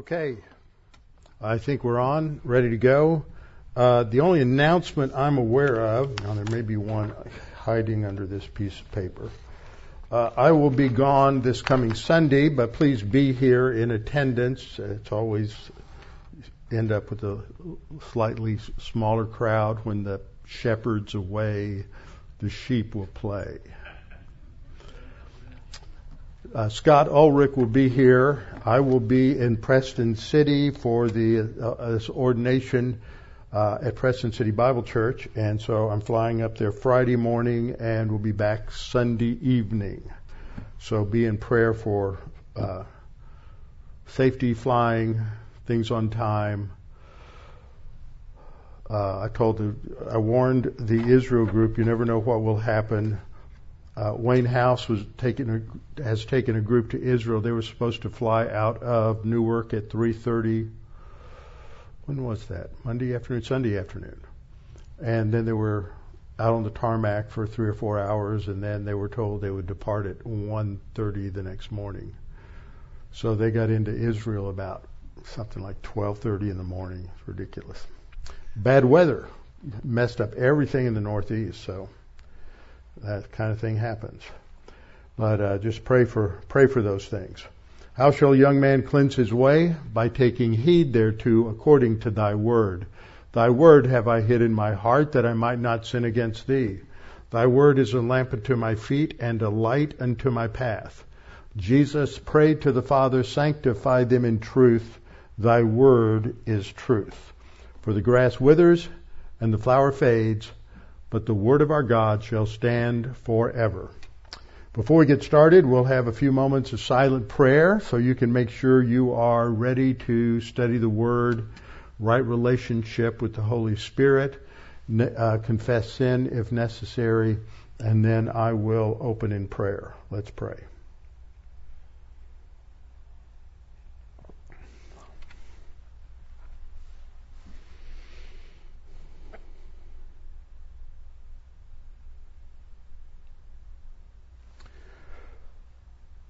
Okay, I think we're on, ready to go. Uh, the only announcement I'm aware of, now there may be one hiding under this piece of paper. Uh, I will be gone this coming Sunday, but please be here in attendance. It's always end up with a slightly smaller crowd when the shepherd's away, the sheep will play. Uh, Scott Ulrich will be here. I will be in Preston City for the uh, this ordination uh, at Preston City Bible Church, and so I'm flying up there Friday morning and will be back Sunday evening. So be in prayer for uh, safety flying, things on time. Uh, I told the, I warned the Israel group, you never know what will happen. Uh, Wayne House was taking a, has taken a group to Israel. They were supposed to fly out of Newark at 3:30. When was that? Monday afternoon, Sunday afternoon, and then they were out on the tarmac for three or four hours, and then they were told they would depart at 1:30 the next morning. So they got into Israel about something like 12:30 in the morning. It's ridiculous. Bad weather messed up everything in the Northeast. So that kind of thing happens. But uh, just pray for pray for those things. How shall a young man cleanse his way? By taking heed thereto according to thy word. Thy word have I hid in my heart that I might not sin against thee. Thy word is a lamp unto my feet and a light unto my path. Jesus prayed to the Father, sanctify them in truth. Thy word is truth. For the grass withers and the flower fades, but the word of our God shall stand forever. Before we get started, we'll have a few moments of silent prayer so you can make sure you are ready to study the word, right relationship with the Holy Spirit, uh, confess sin if necessary, and then I will open in prayer. Let's pray.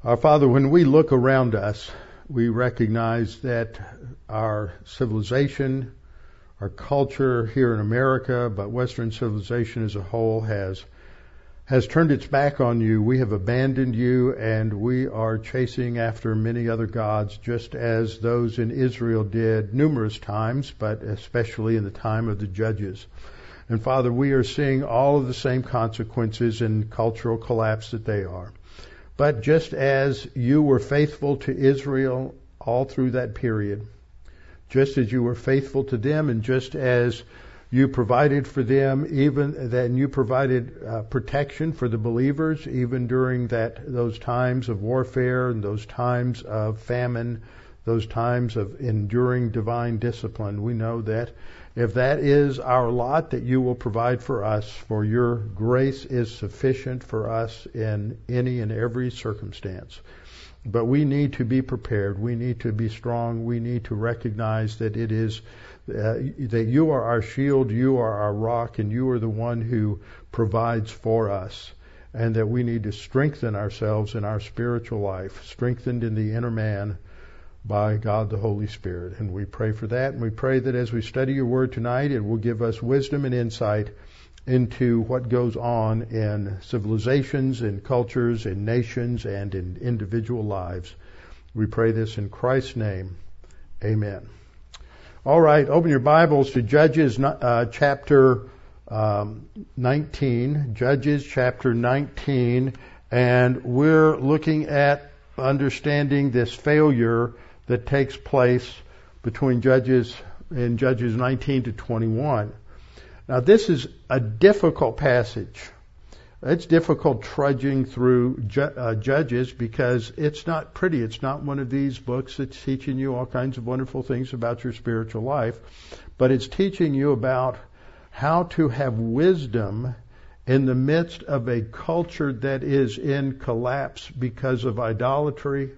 Our Father, when we look around us, we recognize that our civilization, our culture here in America, but Western civilization as a whole has has turned its back on you. We have abandoned you and we are chasing after many other gods just as those in Israel did numerous times, but especially in the time of the judges. And Father, we are seeing all of the same consequences and cultural collapse that they are. But just as you were faithful to Israel all through that period, just as you were faithful to them, and just as you provided for them, even then you provided uh, protection for the believers, even during that those times of warfare and those times of famine, those times of enduring divine discipline. We know that if that is our lot, that you will provide for us, for your grace is sufficient for us in any and every circumstance. But we need to be prepared. We need to be strong. We need to recognize that it is uh, that you are our shield, you are our rock, and you are the one who provides for us. And that we need to strengthen ourselves in our spiritual life, strengthened in the inner man by God the Holy Spirit. And we pray for that. And we pray that as we study your word tonight, it will give us wisdom and insight into what goes on in civilizations, in cultures, in nations, and in individual lives. We pray this in Christ's name. Amen. All right, open your Bibles to Judges uh, chapter um, 19. Judges chapter 19. And we're looking at understanding this failure that takes place between Judges in Judges 19 to 21. Now this is a difficult passage. It's difficult trudging through ju- uh, Judges because it's not pretty. It's not one of these books that's teaching you all kinds of wonderful things about your spiritual life, but it's teaching you about how to have wisdom in the midst of a culture that is in collapse because of idolatry,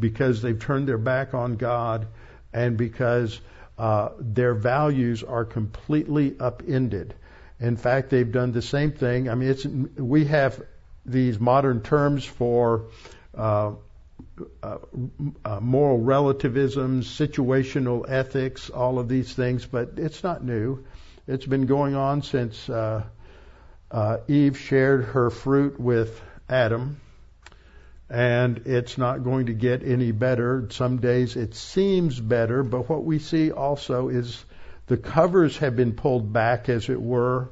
because they've turned their back on God and because uh, their values are completely upended. In fact, they've done the same thing. I mean, it's we have these modern terms for uh, uh, moral relativism, situational ethics, all of these things, but it's not new. It's been going on since uh, uh, Eve shared her fruit with Adam, and it's not going to get any better. Some days it seems better, but what we see also is the covers have been pulled back, as it were,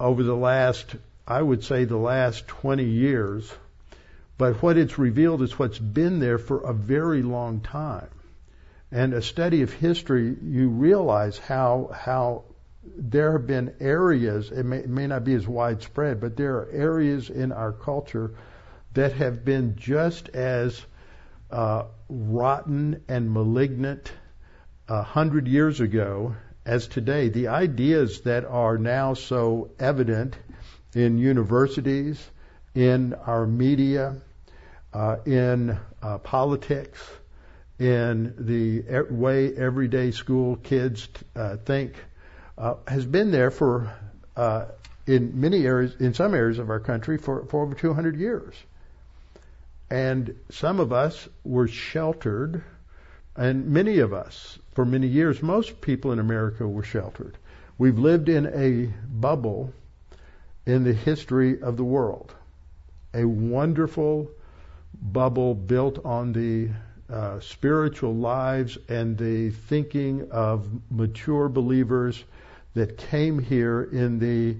over the last, I would say, the last 20 years but what it's revealed is what's been there for a very long time. And a study of history, you realize how how there have been areas. It may, it may not be as widespread, but there are areas in our culture that have been just as uh, rotten and malignant a hundred years ago as today. The ideas that are now so evident in universities, in our media, uh, in uh, politics, in the way everyday school kids uh, think, uh, has been there for uh, in many areas, in some areas of our country, for, for over 200 years. And some of us were sheltered, and many of us, for many years, most people in America were sheltered. We've lived in a bubble in the history of the world, a wonderful bubble built on the uh, spiritual lives and the thinking of mature believers that came here in the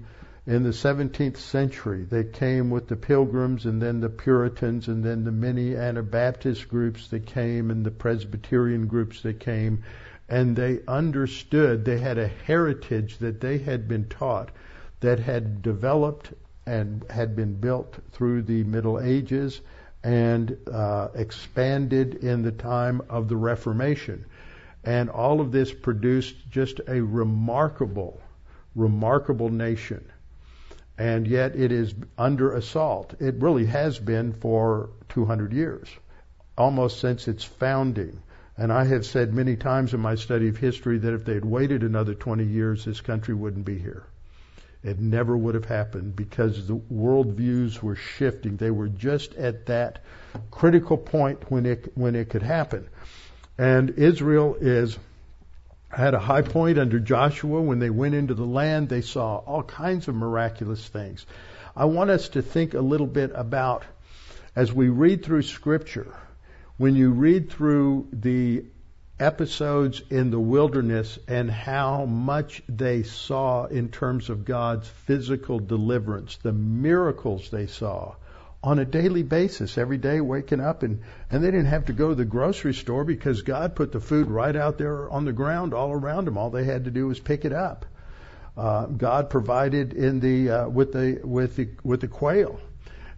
in the 17th century. They came with the Pilgrims and then the Puritans and then the many Anabaptist groups that came and the Presbyterian groups that came. And they understood, they had a heritage that they had been taught that had developed and had been built through the Middle Ages and uh, expanded in the time of the Reformation. And all of this produced just a remarkable, remarkable nation. And yet it is under assault. It really has been for 200 years, almost since its founding. And I have said many times in my study of history that if they had waited another 20 years, this country wouldn't be here. It never would have happened because the worldviews were shifting. They were just at that critical point when it when it could happen. And Israel is had a high point under Joshua when they went into the land. They saw all kinds of miraculous things. I want us to think a little bit about as we read through Scripture. When you read through the episodes in the wilderness and how much they saw in terms of God's physical deliverance, the miracles they saw on a daily basis, every day waking up and, and they didn't have to go to the grocery store because God put the food right out there on the ground all around them. All they had to do was pick it up. Uh, God provided in the uh, with the with the with the quail.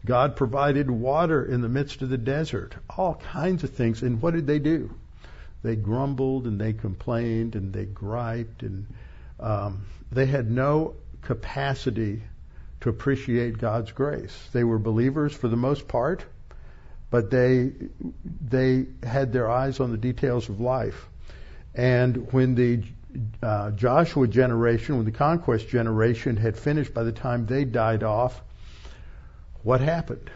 God provided water in the midst of the desert. All kinds of things. And what did they do? They grumbled and they complained and they griped and um, they had no capacity to appreciate God's grace. They were believers for the most part, but they they had their eyes on the details of life. And when the uh, Joshua generation, when the conquest generation had finished by the time they died off, what happened?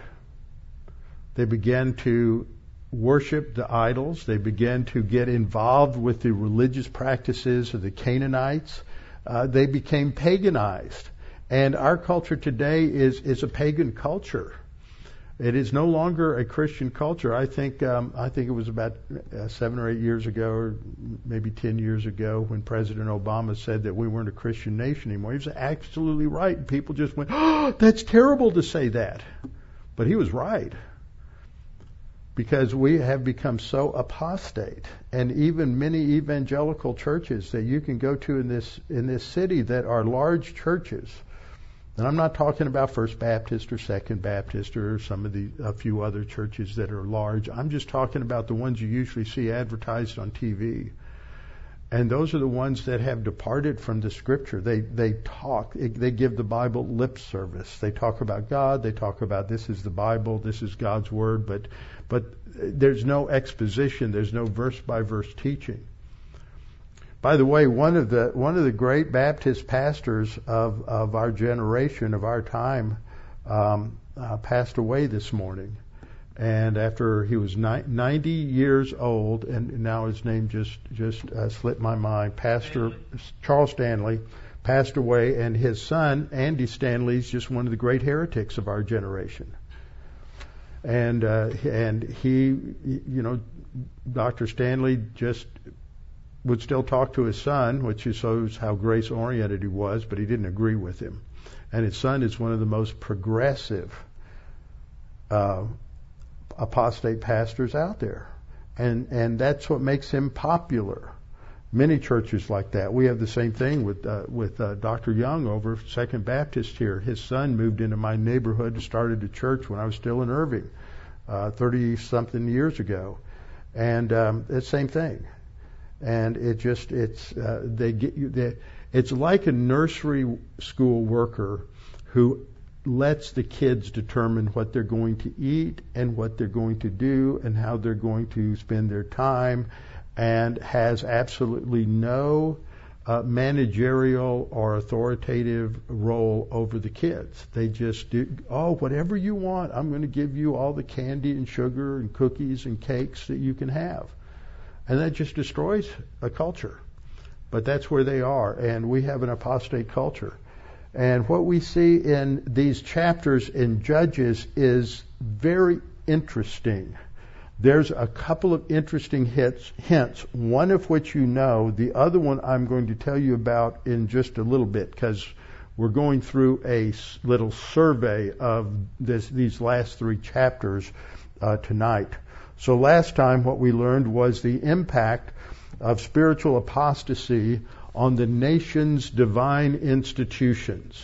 They began to worship the idols. They began to get involved with the religious practices of the Canaanites. Uh, they became paganized. And our culture today is, is a pagan culture. It is no longer a Christian culture. I think um, I think it was about uh, seven or eight years ago, or maybe ten years ago, when President Obama said that we weren't a Christian nation anymore. He was absolutely right. And people just went, "Oh, that's terrible to say that," but he was right because we have become so apostate and even many evangelical churches that you can go to in this in this city that are large churches and I'm not talking about First Baptist or Second Baptist or some of the a few other churches that are large. I'm just talking about the ones you usually see advertised on TV. And those are the ones that have departed from the scripture. They they talk, they give the Bible lip service. They talk about God, they talk about this is the Bible, this is God's word, but but there's no exposition, there's no verse by verse teaching. By the way, one of the one of the great Baptist pastors of of our generation of our time um, uh, passed away this morning. And after he was 90 years old, and now his name just just uh, slipped my mind, Pastor Charles Stanley passed away, and his son Andy Stanley is just one of the great heretics of our generation. And uh, and he, you know, Dr. Stanley just would still talk to his son, which shows how grace oriented he was, but he didn't agree with him. And his son is one of the most progressive uh, apostate pastors out there. And, and that's what makes him popular. Many churches like that. We have the same thing with uh, with uh, Dr. Young over Second Baptist here. His son moved into my neighborhood and started a church when I was still in Irving, thirty uh, something years ago, and um, the same thing and it just it's uh, they get you they, it's like a nursery school worker who lets the kids determine what they're going to eat and what they're going to do and how they're going to spend their time and has absolutely no uh, managerial or authoritative role over the kids. They just do, oh, whatever you want, I'm going to give you all the candy and sugar and cookies and cakes that you can have. And that just destroys a culture. But that's where they are. And we have an apostate culture. And what we see in these chapters in Judges is very interesting. There's a couple of interesting hits, hints, one of which you know, the other one I'm going to tell you about in just a little bit because we're going through a little survey of this, these last three chapters uh, tonight. So last time what we learned was the impact of spiritual apostasy on the nation's divine institutions.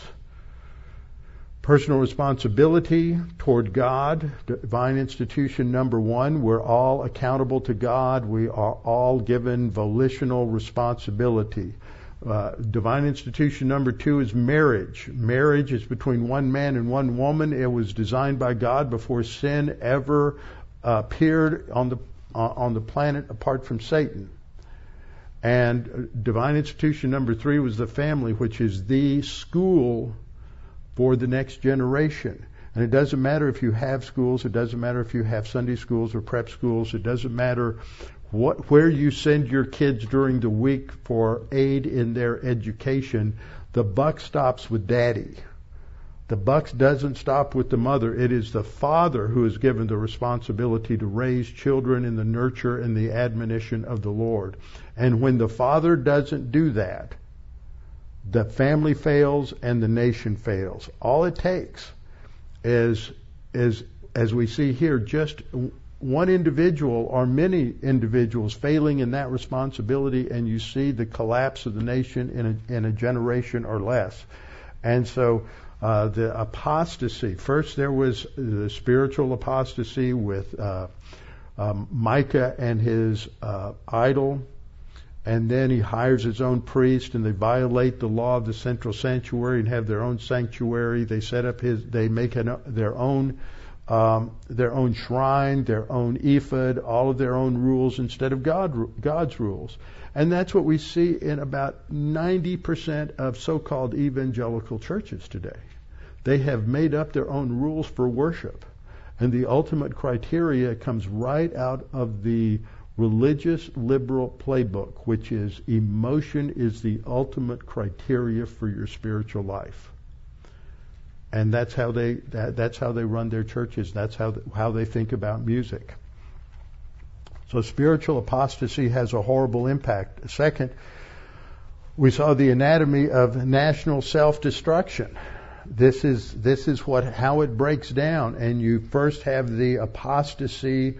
Personal responsibility toward God, divine institution number one, we're all accountable to God. We are all given volitional responsibility. Uh, divine institution number two is marriage. Marriage is between one man and one woman. It was designed by God before sin ever appeared on the uh, on the planet apart from Satan. And divine institution number three was the family, which is the school for the next generation. And it doesn't matter if you have schools, it doesn't matter if you have Sunday schools or prep schools, it doesn't matter what, where you send your kids during the week for aid in their education. The buck stops with daddy. The buck doesn't stop with the mother. It is the father who is given the responsibility to raise children in the nurture and the admonition of the Lord. And when the father doesn't do that, the family fails and the nation fails. All it takes is, is as we see here, just one individual or many individuals failing in that responsibility, and you see the collapse of the nation in a, in a generation or less. And so uh, the apostasy. First, there was the spiritual apostasy with uh, um, Micah and his uh, idol, and then he hires his own priest, and they violate the law of the central sanctuary and have their own sanctuary. They set up his, they make an, their own. Um, their own shrine, their own ephod, all of their own rules instead of God, God's rules. And that's what we see in about 90% of so-called evangelical churches today. They have made up their own rules for worship. And the ultimate criteria comes right out of the religious liberal playbook, which is emotion is the ultimate criteria for your spiritual life. And that's how they that, that's how they run their churches. That's how how they think about music. So spiritual apostasy has a horrible impact. Second, we saw the anatomy of national self-destruction this is this is what how it breaks down, and you first have the apostasy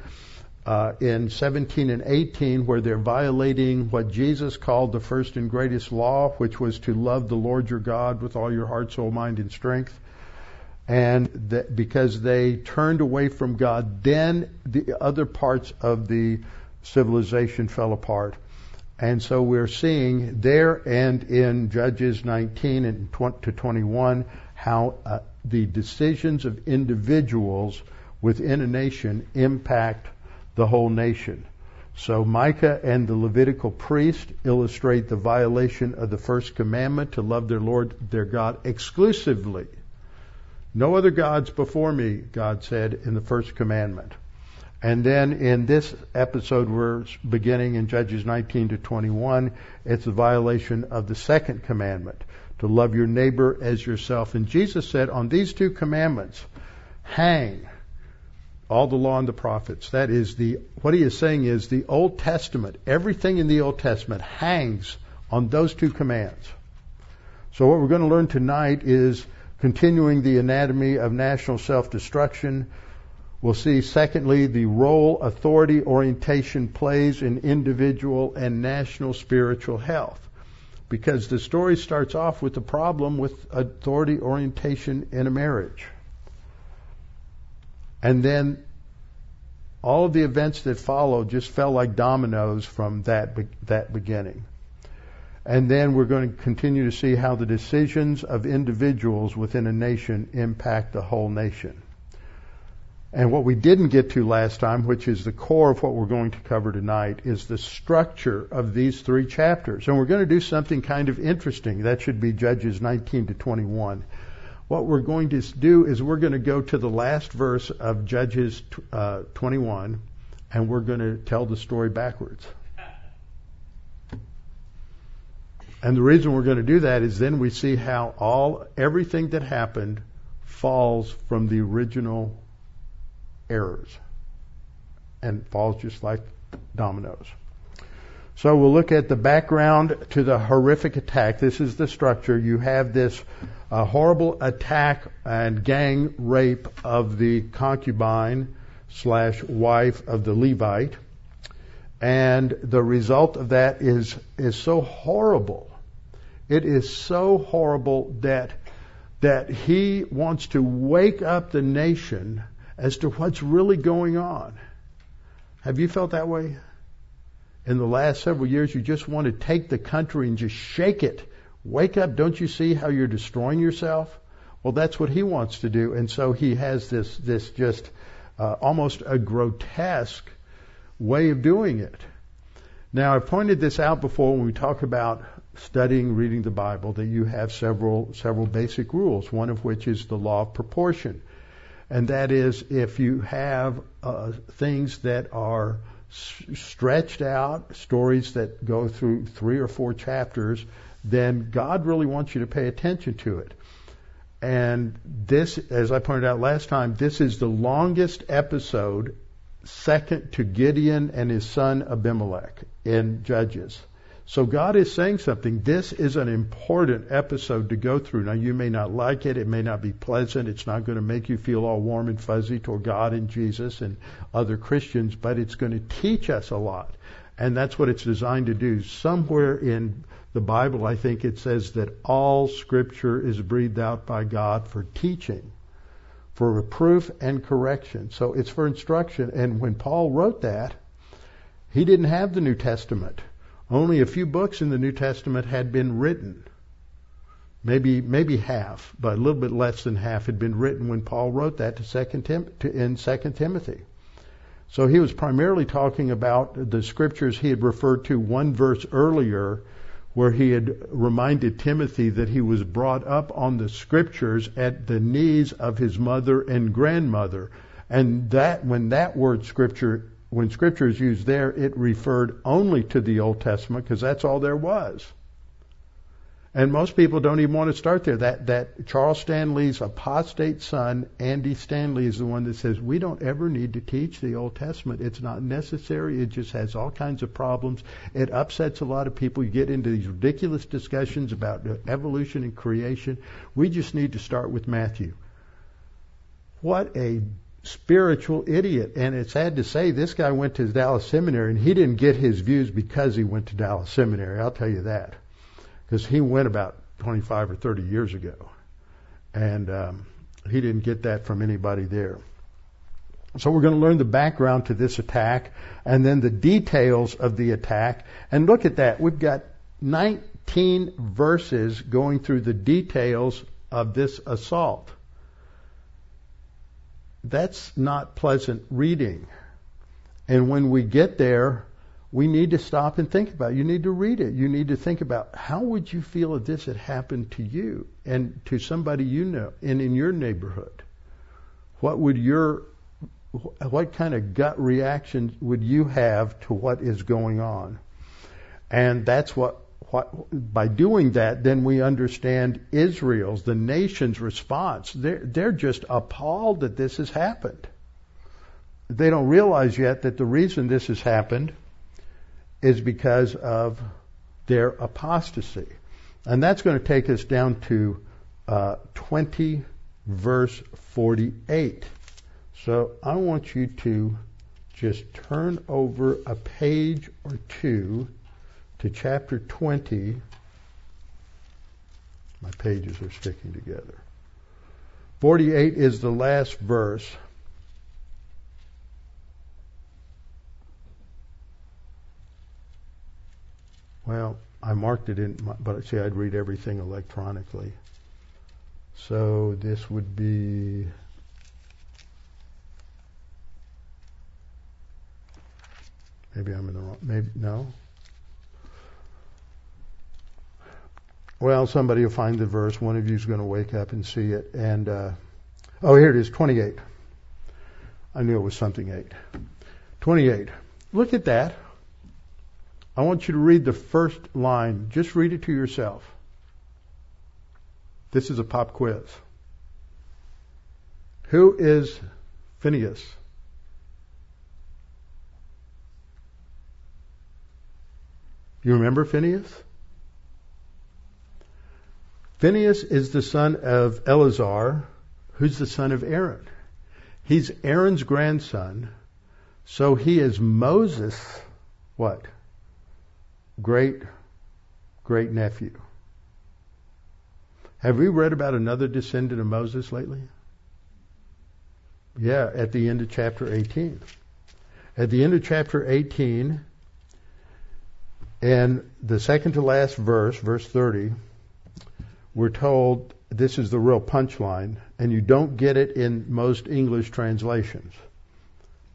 uh, in 17 and 18, where they're violating what Jesus called the first and greatest law, which was to love the Lord your God with all your heart, soul, mind, and strength. And that because they turned away from God, then the other parts of the civilization fell apart. And so we're seeing there and in Judges 19 and 20 to 21 how uh, the decisions of individuals within a nation impact the whole nation. So Micah and the Levitical priest illustrate the violation of the first commandment to love their Lord their God exclusively. No other gods before me, God said in the first commandment. And then in this episode, we're beginning in Judges 19 to 21. It's a violation of the second commandment to love your neighbor as yourself. And Jesus said, on these two commandments, hang all the law and the prophets. That is the, what he is saying is the Old Testament, everything in the Old Testament hangs on those two commands. So what we're going to learn tonight is continuing the anatomy of national self-destruction. We'll see, secondly, the role authority orientation plays in individual and national spiritual health. Because the story starts off with the problem with authority orientation in a marriage. And then all of the events that followed just fell like dominoes from that, that beginning. And then we're going to continue to see how the decisions of individuals within a nation impact the whole nation. And what we didn't get to last time, which is the core of what we're going to cover tonight, is the structure of these three chapters. And we're going to do something kind of interesting. That should be Judges 19 to 21. What we're going to do is we're going to go to the last verse of Judges uh, 21, and we're going to tell the story backwards. And the reason we're going to do that is then we see how all everything that happened falls from the original errors and falls just like dominoes. So we'll look at the background to the horrific attack. This is the structure. You have this uh, horrible attack and gang rape of the concubine slash wife of the Levite. And the result of that is, is so horrible it is so horrible that, that he wants to wake up the nation as to what's really going on. Have you felt that way? In the last several years, you just want to take the country and just shake it. Wake up. Don't you see how you're destroying yourself? Well, that's what he wants to do. And so he has this, this just uh, almost a grotesque way of doing it. Now, I've pointed this out before when we talk about studying, reading the Bible, that you have several, several basic rules, one of which is the law of proportion. And that is if you have uh, things that are s- stretched out, stories that go through three or four chapters, then God really wants you to pay attention to it. And this, as I pointed out last time, this is the longest episode, second to Gideon and his son Abimelech in Judges. So God is saying something. This is an important episode to go through. Now you may not like it. It may not be pleasant. It's not going to make you feel all warm and fuzzy toward God and Jesus and other Christians, but it's going to teach us a lot. And that's what it's designed to do. Somewhere in the Bible, I think it says that all scripture is breathed out by God for teaching, for reproof and correction. So it's for instruction. And when Paul wrote that, he didn't have the New Testament. Only a few books in the New Testament had been written. Maybe, maybe half, but a little bit less than half had been written when Paul wrote that to Second Tim- to, in Second Timothy. So he was primarily talking about the scriptures he had referred to one verse earlier where he had reminded Timothy that he was brought up on the scriptures at the knees of his mother and grandmother. And that, when that word scripture when scripture is used there, it referred only to the Old Testament because that's all there was. And most people don't even want to start there. That that Charles Stanley's apostate son, Andy Stanley, is the one that says we don't ever need to teach the Old Testament. It's not necessary. It just has all kinds of problems. It upsets a lot of people. You get into these ridiculous discussions about evolution and creation. We just need to start with Matthew. What a spiritual idiot. And it's sad to say this guy went to Dallas Seminary and he didn't get his views because he went to Dallas Seminary. I'll tell you that. Because he went about 25 or 30 years ago. And um, he didn't get that from anybody there. So we're going to learn the background to this attack and then the details of the attack. And look at that. We've got 19 verses going through the details of this assault that's not pleasant reading. And when we get there, we need to stop and think about it. You need to read it. You need to think about how would you feel if this had happened to you and to somebody you know and in your neighborhood? What would your what kind of gut reaction would you have to what is going on? And that's what, by doing that, then we understand Israel's, the nation's response. They're, they're just appalled that this has happened. They don't realize yet that the reason this has happened is because of their apostasy. And that's going to take us down to uh, 20 verse 48. So I want you to just turn over a page or two to chapter 20. My pages are sticking together. 48 is the last verse. Well, I marked it in, my, but see, I'd read everything electronically. So this would be maybe I'm in the wrong. Maybe no. Well, somebody will find the verse. One of you is going to wake up and see it. And uh, oh, here it is, 28. I knew it was something eight. 28. Look at that. I want you to read the first line. Just read it to yourself. This is a pop quiz. Who is Phineas? You remember Phineas? Phineas is the son of Eleazar, who's the son of Aaron. He's Aaron's grandson, so he is Moses' what? Great great nephew. Have we read about another descendant of Moses lately? Yeah, at the end of chapter 18. At the end of chapter 18, and the second to last verse, verse 30, we're told this is the real punchline, and you don't get it in most English translations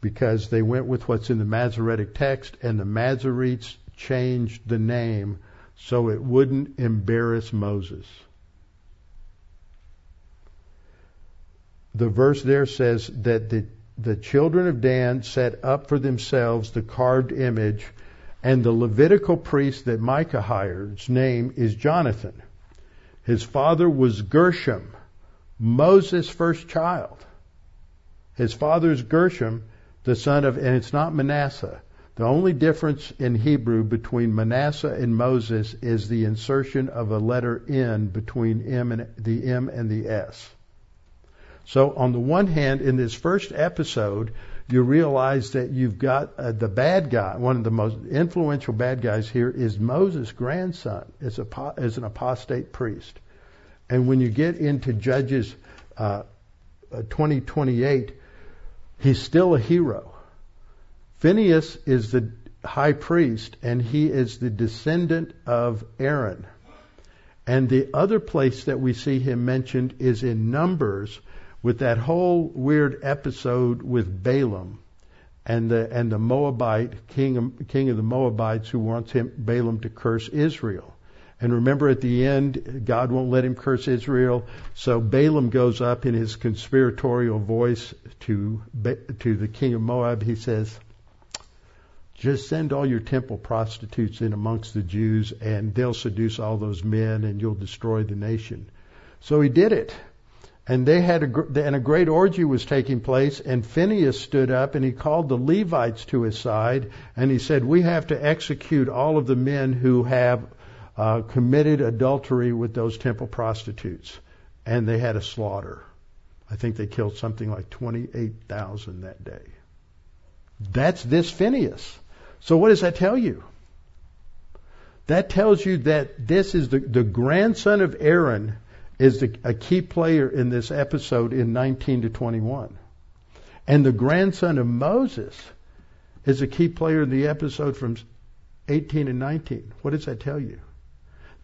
because they went with what's in the Masoretic text, and the Masoretes changed the name so it wouldn't embarrass Moses. the verse there says that the, the children of Dan set up for themselves the carved image, and the Levitical priest that Micah hired's name is Jonathan. His father was Gershom, Moses' first child. His father is Gershom, the son of, and it's not Manasseh. The only difference in Hebrew between Manasseh and Moses is the insertion of a letter N between M and the M and the S. So on the one hand, in this first episode, you realize that you've got uh, the bad guy, one of the most influential bad guys here is Moses' grandson, as, a, as an apostate priest. And when you get into Judges uh, 2028, uh, he's still a hero. Phineas is the high priest, and he is the descendant of Aaron. And the other place that we see him mentioned is in Numbers, with that whole weird episode with Balaam and the and the Moabite king of, king of the Moabites who wants him Balaam to curse Israel. And remember at the end, God won't let him curse Israel. So Balaam goes up in his conspiratorial voice to to the king of Moab. He says, "Just send all your temple prostitutes in amongst the Jews, and they'll seduce all those men, and you'll destroy the nation." So he did it. And they had a, and a great orgy was taking place, and Phineas stood up and he called the Levites to his side, and he said, "We have to execute all of the men who have uh, committed adultery with those temple prostitutes." And they had a slaughter. I think they killed something like 28,000 that day. That's this Phineas. So what does that tell you? That tells you that this is the, the grandson of Aaron is the, a key player in this episode in 19 to 21. And the grandson of Moses is a key player in the episode from 18 and 19. What does that tell you?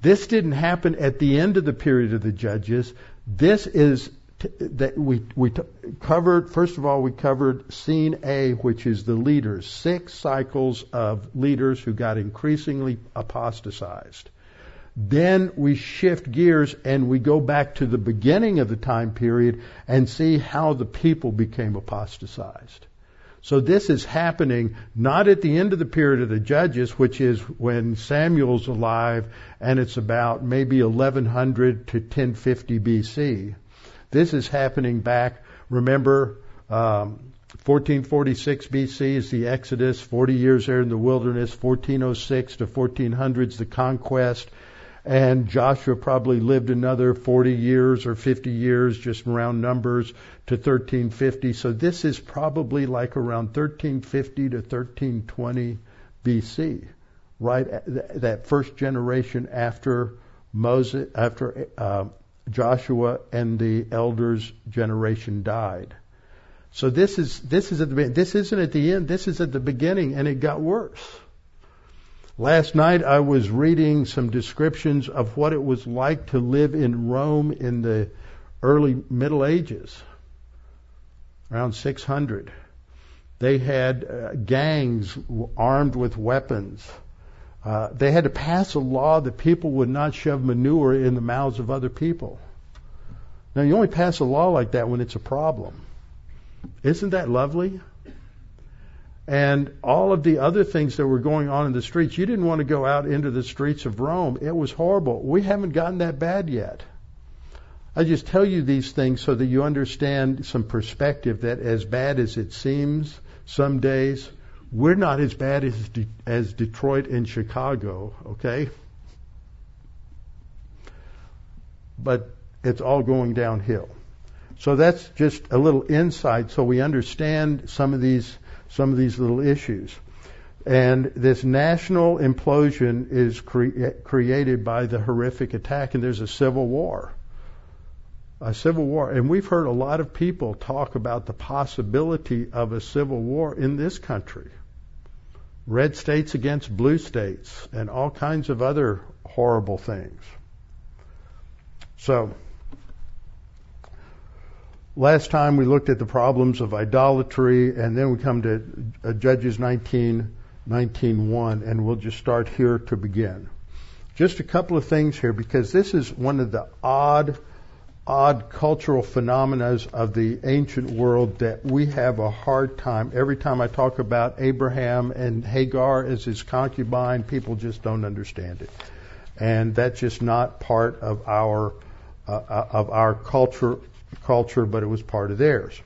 This didn't happen at the end of the period of the judges. This is t- that we we t- covered. First of all, we covered scene A, which is the leaders. Six cycles of leaders who got increasingly apostatized. Then we shift gears and we go back to the beginning of the time period and see how the people became apostatized. So this is happening not at the end of the period of the judges, which is when Samuel's alive and it's about maybe 1100 to 1050 BC. This is happening back, remember, um, 1446 BC is the Exodus, 40 years there in the wilderness, 1406 to 1400s the conquest, and Joshua probably lived another 40 years or 50 years, just round numbers, to 1350. So this is probably like around 1350 to 1320 BC, right? That first generation after Moses, after uh, Joshua and the elders' generation died. So this is this is at the this isn't at the end. This is at the beginning, and it got worse. Last night I was reading some descriptions of what it was like to live in Rome in the early Middle Ages, around 600. They had uh, gangs armed with weapons. Uh, they had to pass a law that people would not shove manure in the mouths of other people. Now, you only pass a law like that when it's a problem. Isn't that lovely? And all of the other things that were going on in the streets. You didn't want to go out into the streets of Rome. It was horrible. We haven't gotten that bad yet. I just tell you these things so that you understand some perspective that as bad as it seems some days, we're not as bad as, De- as Detroit and Chicago, okay? But it's all going downhill. So that's just a little insight so we understand some of these some of these little issues. And this national implosion is cre- created by the horrific attack, and there's a civil war. A civil war. And we've heard a lot of people talk about the possibility of a civil war in this country. Red states against blue states, and all kinds of other horrible things. So, Last time we looked at the problems of idolatry, and then we come to uh, Judges 19, 19.1, and we'll just start here to begin. Just a couple of things here, because this is one of the odd, odd cultural phenomena of the ancient world that we have a hard time. Every time I talk about Abraham and Hagar as his concubine, people just don't understand it, and that's just not part of our uh, uh of our culture culture, but it was part of theirs.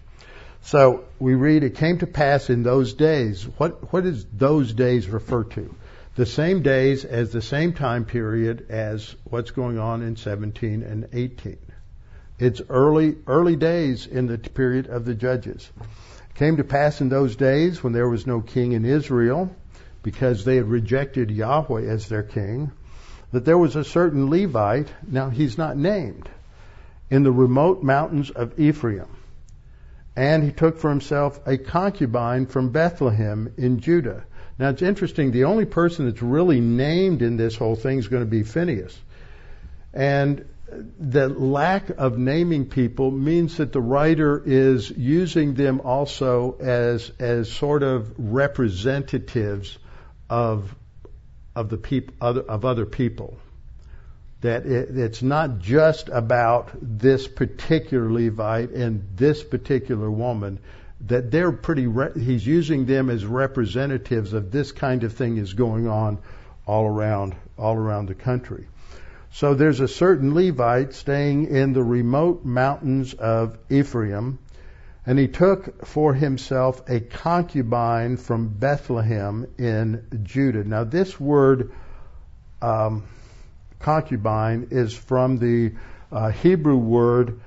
So we read, it came to pass in those days. What, what does those days refer to? The same days as the same time period as what's going on in 17 and 18. It's early, early days in the period of the judges. It came to pass in those days when there was no king in Israel, because they had rejected Yahweh as their king, that there was a certain Levite. Now he's not named in the remote mountains of Ephraim. And he took for himself a concubine from Bethlehem in Judah. Now it's interesting, the only person that's really named in this whole thing is going to be Phineas. And the lack of naming people means that the writer is using them also as as sort of representatives of of the peop, other, of other people that it, it's not just about this particular Levite and this particular woman, that they're pretty, re- he's using them as representatives of this kind of thing is going on all around, all around the country. So there's a certain Levite staying in the remote mountains of Ephraim, and he took for himself a concubine from Bethlehem in Judah. Now this word, um, concubine is from the uh, Hebrew word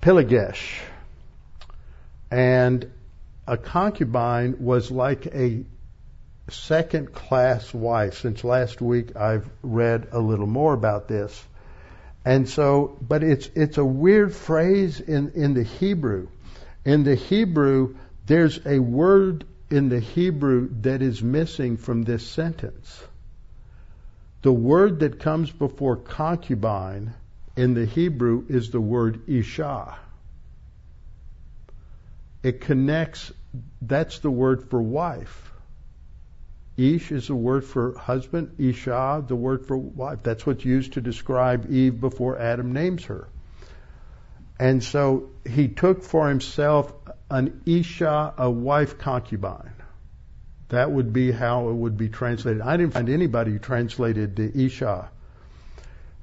pilegesh. And a concubine was like a second class wife. Since last week I've read a little more about this. And so, but it's, it's a weird phrase in, in the Hebrew. In the Hebrew, there's a word in the Hebrew that is missing from this sentence. The word that comes before concubine in the Hebrew is the word isha. It connects, that's the word for wife. Ish is the word for husband. Isha, the word for wife. That's what's used to describe Eve before Adam names her. And so he took for himself an Isha, a wife concubine. That would be how it would be translated. I didn't find anybody who translated the Isha.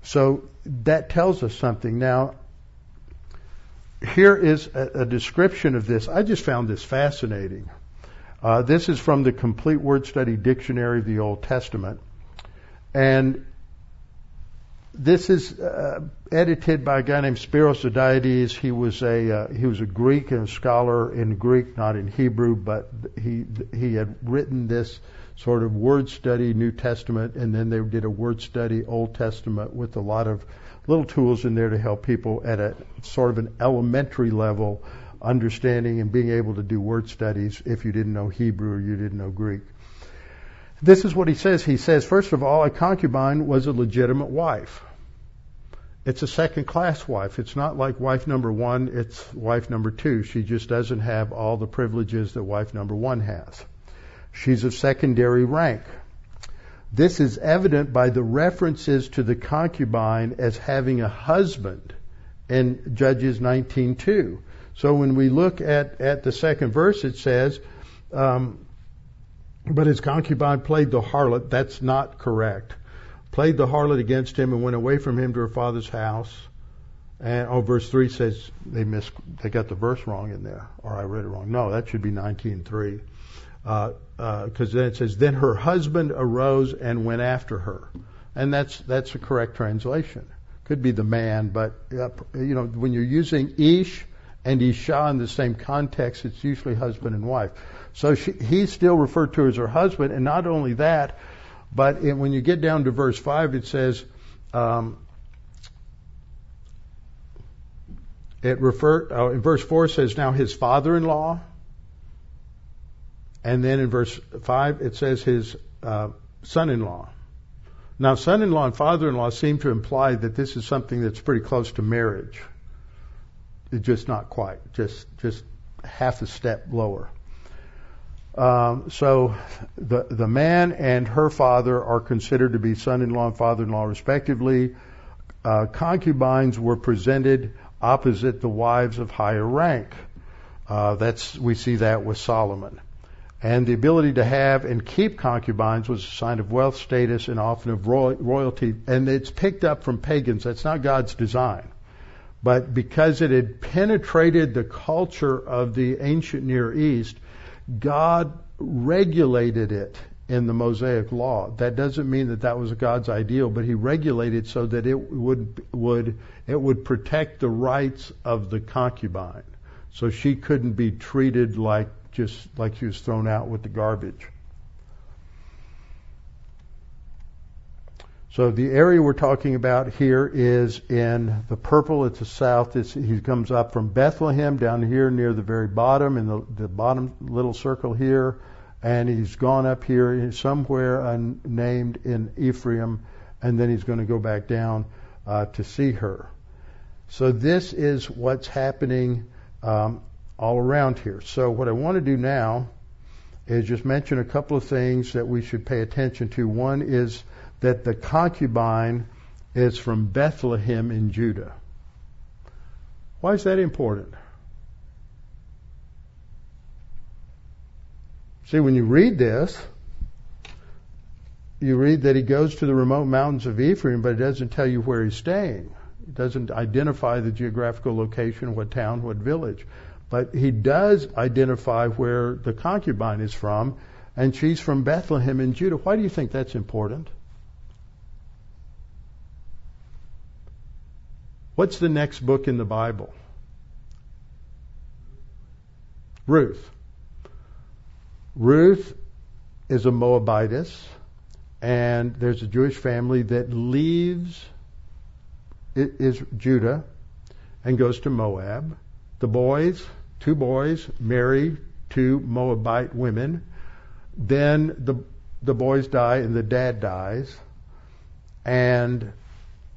So that tells us something. Now, here is a, a description of this. I just found this fascinating. Uh, this is from the Complete Word Study Dictionary of the Old Testament. And this is uh, edited by a guy named Spiros Zodhiates. He was a uh, he was a Greek and a scholar in Greek, not in Hebrew, but he he had written this sort of word study New Testament, and then they did a word study Old Testament with a lot of little tools in there to help people at a sort of an elementary level understanding and being able to do word studies if you didn't know Hebrew or you didn't know Greek. This is what he says. He says, first of all, a concubine was a legitimate wife. It's a second class wife. It's not like wife number one, it's wife number two. She just doesn't have all the privileges that wife number one has. She's of secondary rank. This is evident by the references to the concubine as having a husband in Judges 19:2. So when we look at, at the second verse, it says, um, but his concubine played the harlot. That's not correct. Played the harlot against him and went away from him to her father's house. And oh, verse three says they miss they got the verse wrong in there, or I read it wrong. No, that should be 19:3 because uh, uh, then it says, then her husband arose and went after her, and that's that's a correct translation. Could be the man, but uh, you know when you're using ish and isha in the same context, it's usually husband and wife. So she, he's still referred to as her husband, and not only that, but in, when you get down to verse five, it says. Um, it refer, uh, in verse 4 says, Now his father in law and then in verse 5, it says his uh, son in law. Now, son in law and father in law seem to imply that this is something that's pretty close to marriage. It's just not quite, just, just half a step lower. Um, so the the man and her father are considered to be son-in-law and father-in-law respectively. Uh, concubines were presented opposite the wives of higher rank. Uh, that's we see that with Solomon. And the ability to have and keep concubines was a sign of wealth, status, and often of royalty. And it's picked up from pagans. That's not God's design. But because it had penetrated the culture of the ancient Near East, God regulated it in the Mosaic law. That doesn't mean that that was God's ideal, but He regulated so that it would would it would protect the rights of the concubine, so she couldn't be treated like just like she was thrown out with the garbage. So the area we're talking about here is in the purple. It's the south. It's, he comes up from Bethlehem down here near the very bottom, in the, the bottom little circle here, and he's gone up here somewhere unnamed in Ephraim, and then he's going to go back down uh, to see her. So this is what's happening um, all around here. So what I want to do now is just mention a couple of things that we should pay attention to. One is that the concubine is from Bethlehem in Judah. Why is that important? See, when you read this, you read that he goes to the remote mountains of Ephraim, but it doesn't tell you where he's staying. It doesn't identify the geographical location, what town, what village. But he does identify where the concubine is from, and she's from Bethlehem in Judah. Why do you think that's important? What's the next book in the Bible? Ruth. Ruth is a Moabitess, and there's a Jewish family that leaves is Judah and goes to Moab. The boys two boys marry two Moabite women. Then the the boys die and the dad dies, and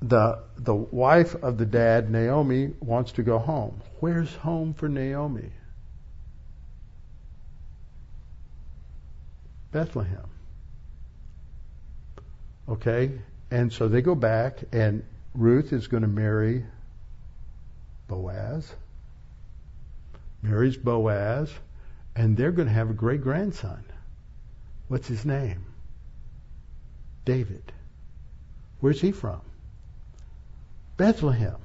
the the wife of the dad, Naomi, wants to go home. Where's home for Naomi? Bethlehem. Okay? And so they go back, and Ruth is going to marry Boaz. Marries Boaz, and they're going to have a great grandson. What's his name? David. Where's he from? Bethlehem.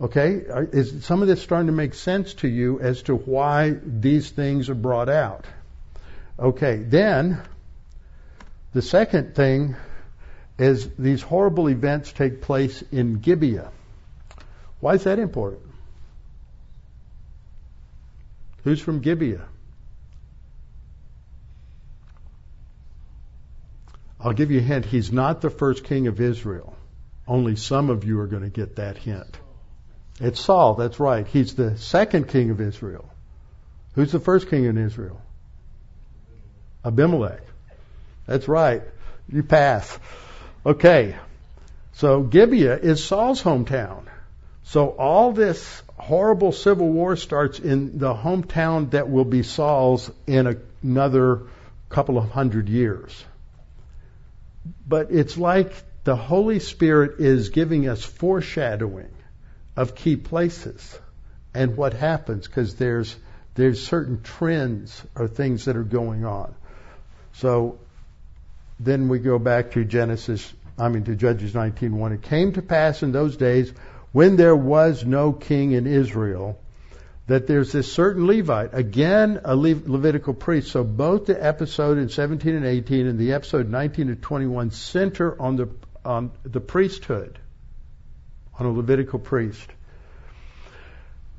Okay, uh, is some of this starting to make sense to you as to why these things are brought out? Okay, then the second thing is these horrible events take place in Gibeah. Why is that important? Who's from Gibeah? I'll give you a hint. He's not the first king of Israel. Only some of you are going to get that hint. It's Saul, that's right. He's the second king of Israel. Who's the first king in Israel? Abimelech. That's right. You pass. Okay. So Gibeah is Saul's hometown. So all this horrible civil war starts in the hometown that will be Saul's in another couple of hundred years. But it's like the Holy Spirit is giving us foreshadowing of key places and what happens because there's there's certain trends or things that are going on. So then we go back to Genesis, I mean to Judges 19:1. It came to pass in those days when there was no king in Israel that there's this certain Levite, again a Levitical priest. So both the episode in 17 and 18 and the episode 19 to 21 center on the on the priesthood, on a Levitical priest.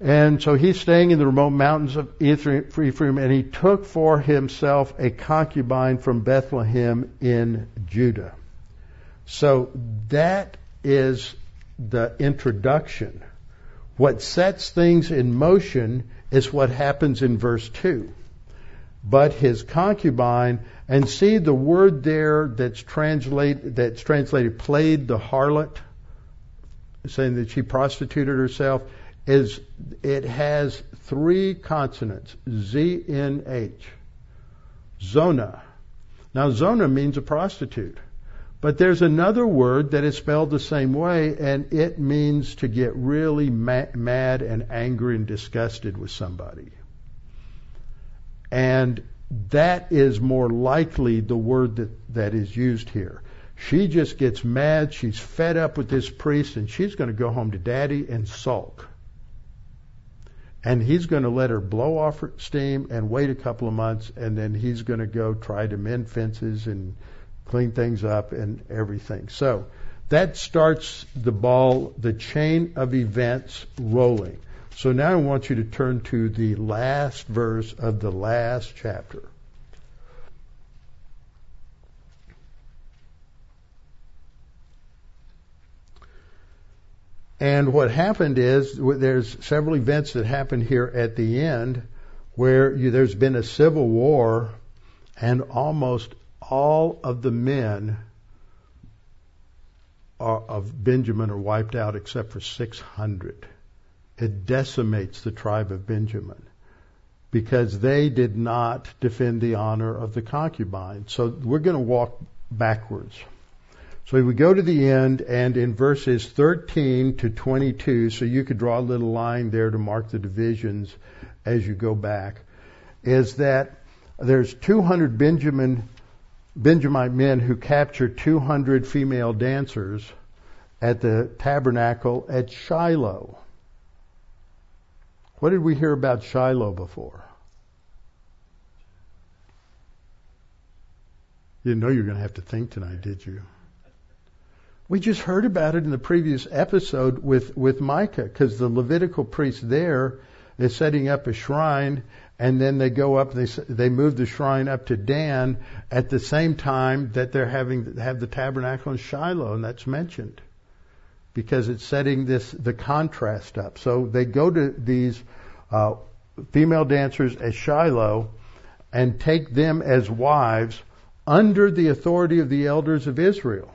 And so he's staying in the remote mountains of Ephraim, and he took for himself a concubine from Bethlehem in Judah. So that is the introduction. What sets things in motion is what happens in verse 2. But his concubine, and see the word there that's translated, that's translated played the harlot, saying that she prostituted herself is it has three consonants, Z N H. Zona. Now, Zona means a prostitute. But there's another word that is spelled the same way, and it means to get really ma- mad and angry and disgusted with somebody. And that is more likely the word that, that is used here. She just gets mad, she's fed up with this priest, and she's going to go home to daddy and sulk and he's going to let her blow off her steam and wait a couple of months, and then he's going to go try to mend fences and clean things up and everything. So that starts the ball, the chain of events rolling. So now I want you to turn to the last verse of the last chapter. And what happened is there's several events that happened here at the end where you, there's been a civil war and almost all of the men are, of Benjamin are wiped out except for 600. It decimates the tribe of Benjamin because they did not defend the honor of the concubine. So we're going to walk backwards. So we go to the end, and in verses 13 to 22, so you could draw a little line there to mark the divisions as you go back, is that there's 200 Benjamin, Benjamite men who capture 200 female dancers at the tabernacle at Shiloh. What did we hear about Shiloh before? You didn't know you were going to have to think tonight, did you? We just heard about it in the previous episode with, with Micah, because the Levitical priest there is setting up a shrine, and then they go up, they, they move the shrine up to Dan at the same time that they're having, have the tabernacle in Shiloh, and that's mentioned. Because it's setting this, the contrast up. So they go to these, uh, female dancers at Shiloh and take them as wives under the authority of the elders of Israel.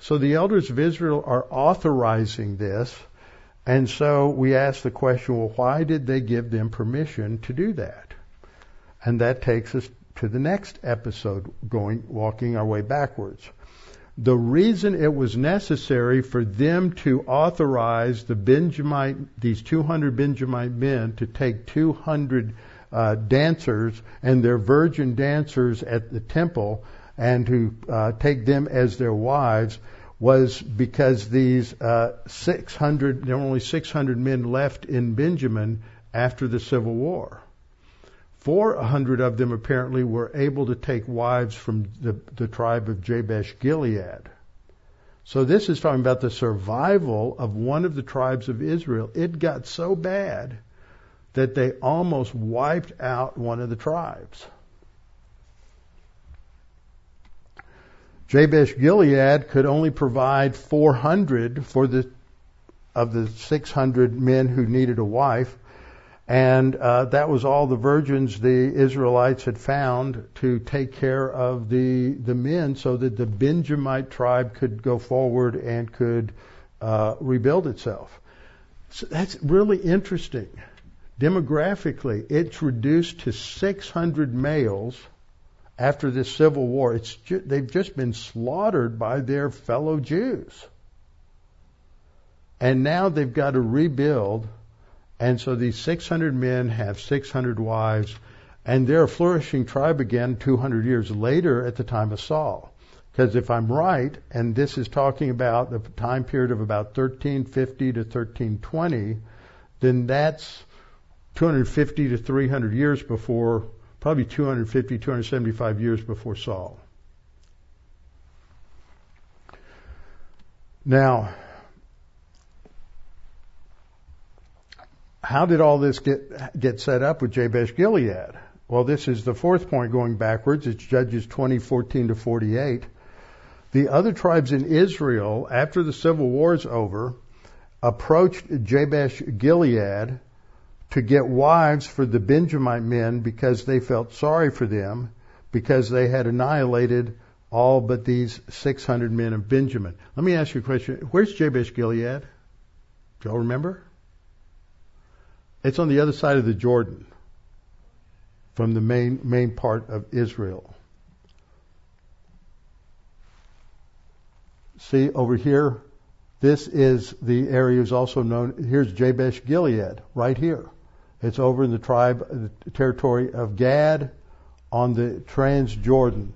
So the elders of Israel are authorizing this. And so we ask the question, well, why did they give them permission to do that? And that takes us to the next episode, going walking our way backwards. The reason it was necessary for them to authorize the Benjamite, these 200 Benjamite men to take 200 uh, dancers and their virgin dancers at the temple and to uh, take them as their wives was because these uh, 600, there were only 600 men left in Benjamin after the Civil War. 400 of them apparently were able to take wives from the, the tribe of Jabesh Gilead. So this is talking about the survival of one of the tribes of Israel. It got so bad that they almost wiped out one of the tribes. Jabesh Gilead could only provide 400 for the of the 600 men who needed a wife, and uh, that was all the virgins the Israelites had found to take care of the the men, so that the Benjamite tribe could go forward and could uh, rebuild itself. So that's really interesting. Demographically, it's reduced to 600 males after this civil war. It's ju- they've just been slaughtered by their fellow Jews. And now they've got to rebuild. And so these 600 men have 600 wives, and they're a flourishing tribe again 200 years later at the time of Saul. Because if I'm right, and this is talking about the time period of about 1350 to 1320, then that's 250 to 300 years before probably 250, 275 years before Saul. Now, how did all this get get set up with Jabesh Gilead? Well, this is the fourth point going backwards. It's Judges 20:14 to 48. The other tribes in Israel, after the civil war is over, approached Jabesh Gilead to get wives for the Benjamite men because they felt sorry for them because they had annihilated all but these 600 men of Benjamin. Let me ask you a question. Where's Jabesh Gilead? Do y'all remember? It's on the other side of the Jordan from the main, main part of Israel. See over here, this is the area is also known, here's Jabesh Gilead, right here. It's over in the tribe, the territory of Gad on the Transjordan.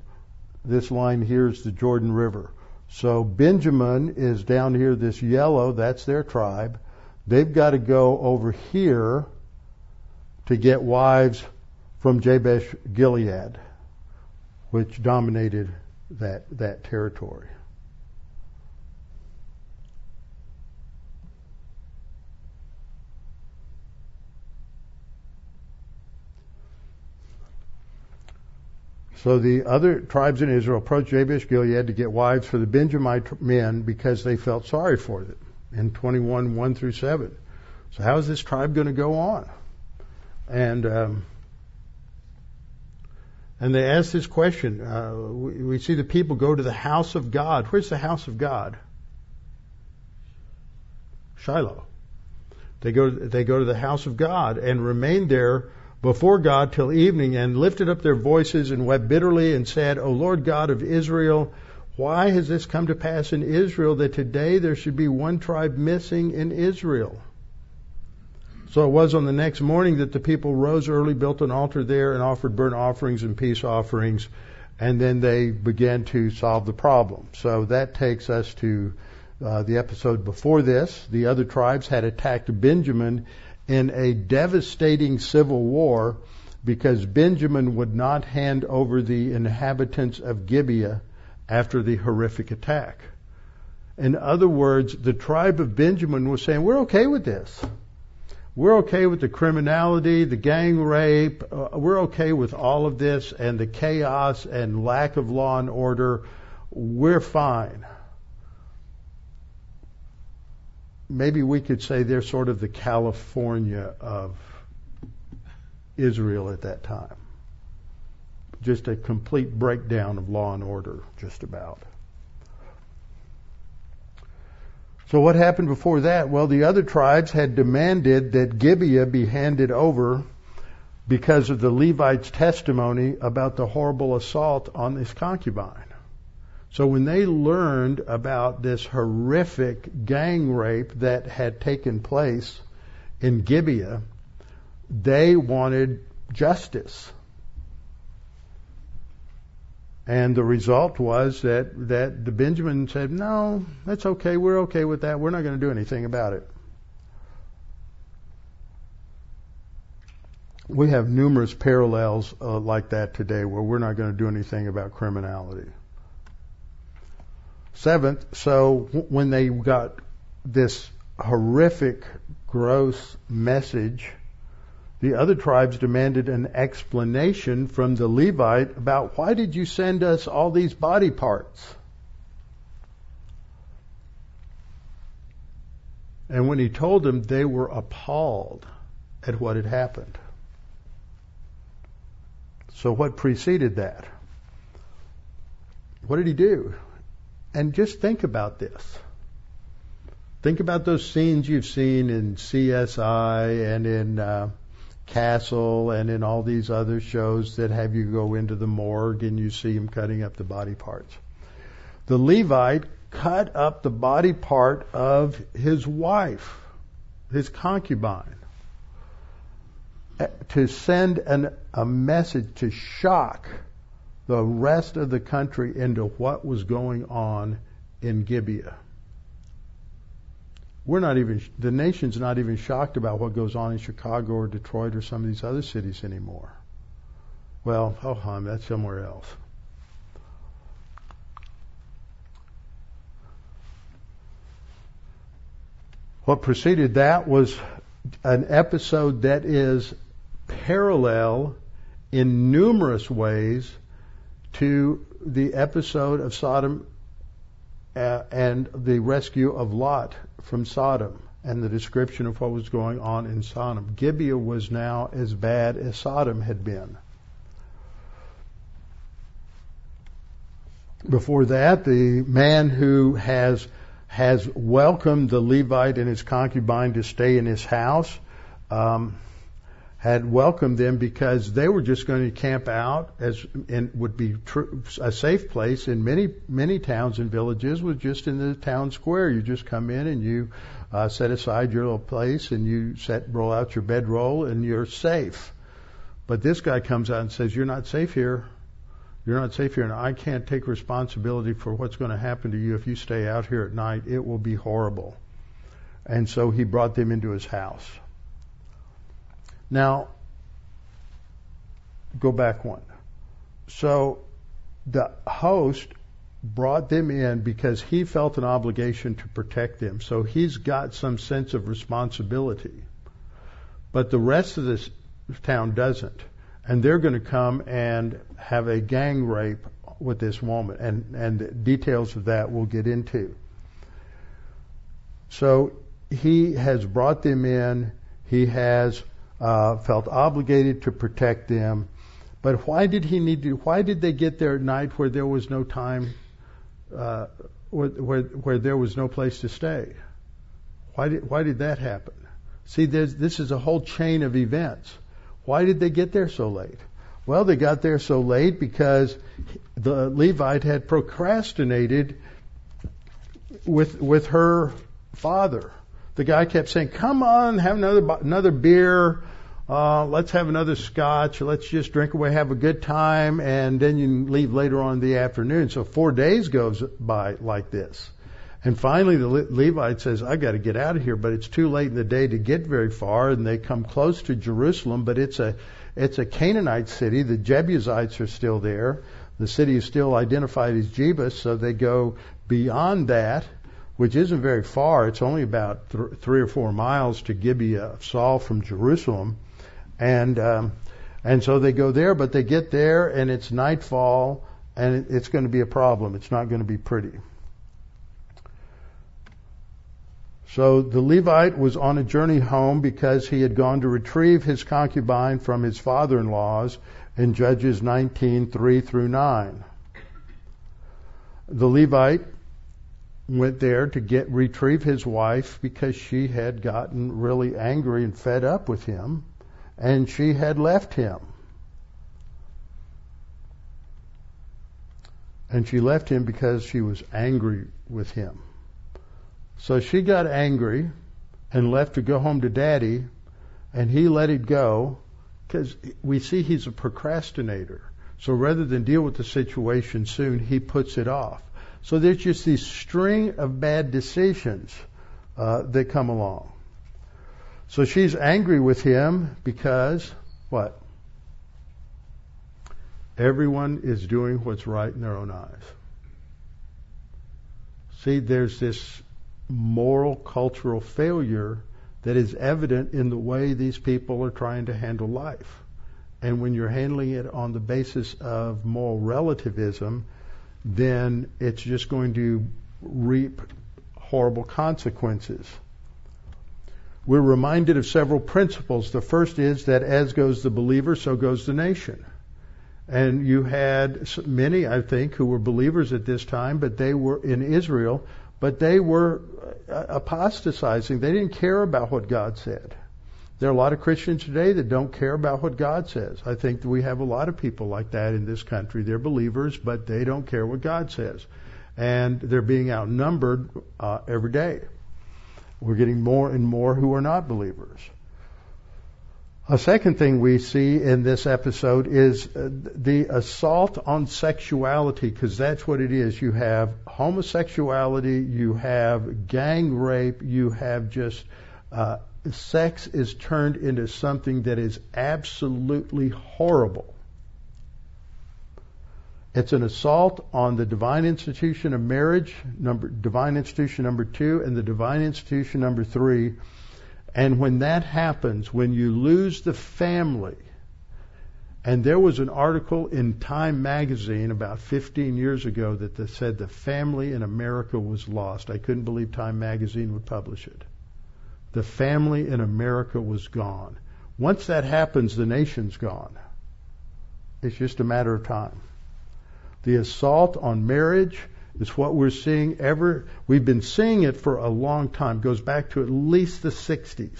This line here is the Jordan River. So Benjamin is down here, this yellow, that's their tribe. They've got to go over here to get wives from Jabesh Gilead, which dominated that, that territory. So the other tribes in Israel approached Jabesh Gilead to get wives for the Benjamite men because they felt sorry for them in 21, 1 through 7. So how is this tribe going to go on? And um, and they ask this question. Uh, we, we see the people go to the house of God. Where's the house of God? Shiloh. They go. They go to the house of God and remain there before God till evening and lifted up their voices and wept bitterly and said, O Lord God of Israel, why has this come to pass in Israel that today there should be one tribe missing in Israel? So it was on the next morning that the people rose early, built an altar there, and offered burnt offerings and peace offerings, and then they began to solve the problem. So that takes us to uh, the episode before this. The other tribes had attacked Benjamin in a devastating civil war because Benjamin would not hand over the inhabitants of Gibeah after the horrific attack. In other words, the tribe of Benjamin was saying, We're okay with this. We're okay with the criminality, the gang rape. Uh, we're okay with all of this and the chaos and lack of law and order. We're fine maybe we could say they're sort of the California of Israel at that time. Just a complete breakdown of law and order, just about. So what happened before that? Well, the other tribes had demanded that Gibeah be handed over because of the Levite's testimony about the horrible assault on his concubine. So when they learned about this horrific gang rape that had taken place in Gibeah, they wanted justice. And the result was that, that the Benjamin said, no, that's okay. We're okay with that. We're not going to do anything about it. We have numerous parallels uh, like that today where we're not going to do anything about criminality. Seventh, so when they got this horrific, gross message, the other tribes demanded an explanation from the Levite about why did you send us all these body parts? And when he told them, they were appalled at what had happened. So what preceded that? What did he do? And just think about this. Think about those scenes you've seen in CSI and in uh, Castle and in all these other shows that have you go into the morgue and you see him cutting up the body parts. The Levite cut up the body part of his wife, his concubine, eh, to send an, a message to shock the rest of the country into what was going on in Gibeah. We're not even, the nation's not even shocked about what goes on in Chicago or Detroit or some of these other cities anymore. Well, oh, hum, that's somewhere else. What preceded that was an episode that is parallel in numerous ways to the episode of Sodom uh, and the rescue of Lot from Sodom and the description of what was going on in Sodom. Gibeah was now as bad as Sodom had been. Before that, the man who has has welcomed the Levite and his concubine to stay in his house um, had welcomed them because they were just going to camp out as and would be tr- a safe place in many many towns and villages was just in the town square. You just come in and you uh, set aside your little place and you set roll out your bedroll and you're safe. But this guy comes out and says, "You're not safe here. You're not safe here, and I can't take responsibility for what's going to happen to you if you stay out here at night. It will be horrible." And so he brought them into his house. Now, go back one. So the host brought them in because he felt an obligation to protect them. So he's got some sense of responsibility. But the rest of this town doesn't. And they're going to come and have a gang rape with this woman. And, and details of that we'll get into. So he has brought them in. He has uh, felt obligated to protect them. But why did he need to? Why did they get there at night where there was no time, uh, where, where, where there was no place to stay? Why did why did that happen? See, there's this is a whole chain of events. Why did they get there so late? Well, they got there so late because the Levite had procrastinated with with her father the guy kept saying, "Come on, have another another beer. Uh, let's have another scotch. Let's just drink away, have a good time, and then you leave later on in the afternoon." So four days goes by like this, and finally the Le- Levite says, "I got to get out of here," but it's too late in the day to get very far, and they come close to Jerusalem, but it's a it's a Canaanite city. The Jebusites are still there. The city is still identified as Jebus, so they go beyond that which isn't very far. It's only about th- three or four miles to Gibeah of Saul from Jerusalem, and um, and so they go there, but they get there and it's nightfall, and it's going to be a problem. It's not going to be pretty. So the Levite was on a journey home because he had gone to retrieve his concubine from his father-in-law's in Judges 19:3 through 9. The Levite went there to get retrieve his wife because she had gotten really angry and fed up with him and she had left him. And she left him because she was angry with him. So she got angry and left to go home to daddy, and he let it go because we see he's a procrastinator. So rather than deal with the situation soon, he puts it off. So there's just this string of bad decisions uh, that come along. So she's angry with him because what? Everyone is doing what's right in their own eyes. See, there's this moral cultural failure that is evident in the way these people are trying to handle life. And when you're handling it on the basis of moral relativism, then it's just going to reap horrible consequences. We're reminded of several principles. The first is that as goes the believer, so goes the nation. And you had many, I think, who were believers at this time, but they were in Israel, but they were uh, apostatizing. They didn't care about what God said. There are a lot of Christians today that don't care about what God says. I think that we have a lot of people like that in this country. They're believers, but they don't care what God says. And they're being outnumbered uh, every day. We're getting more and more who are not believers. A second thing we see in this episode is uh, the assault on sexuality, because that's what it is. You have homosexuality, you have gang rape, you have just uh, sex is turned into something that is absolutely horrible. It's an assault on the divine institution of marriage, number, divine institution number two, and the divine institution number three. And when that happens, when you lose the family, and there was an article in Time magazine about 15 years ago that said the family in America was lost. I couldn't believe Time magazine would publish it the family in America was gone. Once that happens, the nation's gone. It's just a matter of time. The assault on marriage is what we're seeing ever. We've been seeing it for a long time. It goes back to at least the 60s.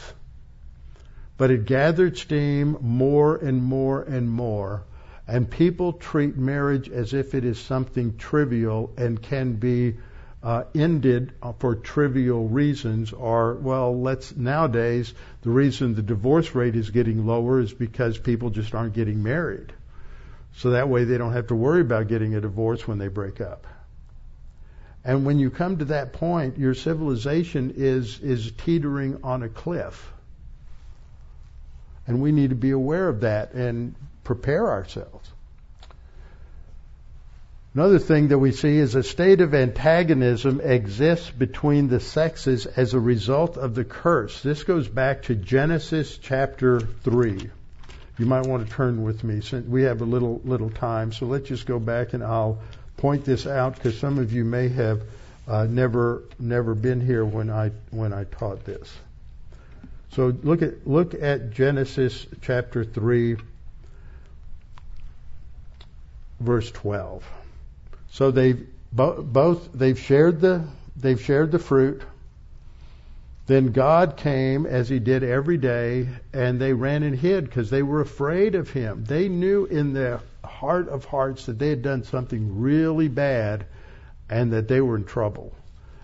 But it gathered steam more and more and more. And people treat marriage as if it is something trivial and can be uh, ended for trivial reasons or well let's nowadays the reason the divorce rate is getting lower is because people just aren't getting married. So that way they don't have to worry about getting a divorce when they break up. And when you come to that point your civilization is is teetering on a cliff. And we need to be aware of that and prepare ourselves Another thing that we see is a state of antagonism exists between the sexes as a result of the curse. This goes back to Genesis chapter 3. You might want to turn with me since we have a little little time. So let's just go back and I'll point this out because some of you may have uh, never never been here when I when I taught this. So look at look at Genesis chapter 3 verse 12. So they've both they've shared the they've shared the fruit. Then God came as He did every day, and they ran and hid because they were afraid of Him. They knew in their heart of hearts that they had done something really bad, and that they were in trouble.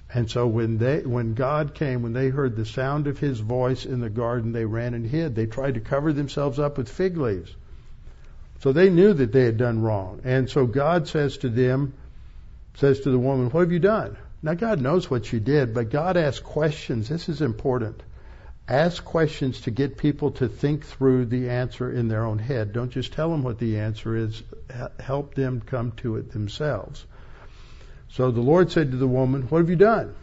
And so when they when God came, when they heard the sound of His voice in the garden, they ran and hid. They tried to cover themselves up with fig leaves. So they knew that they had done wrong. And so God says to them, says to the woman, What have you done? Now God knows what she did, but God asks questions. This is important. Ask questions to get people to think through the answer in their own head. Don't just tell them what the answer is. Help them come to it themselves. So the Lord said to the woman, What have you done?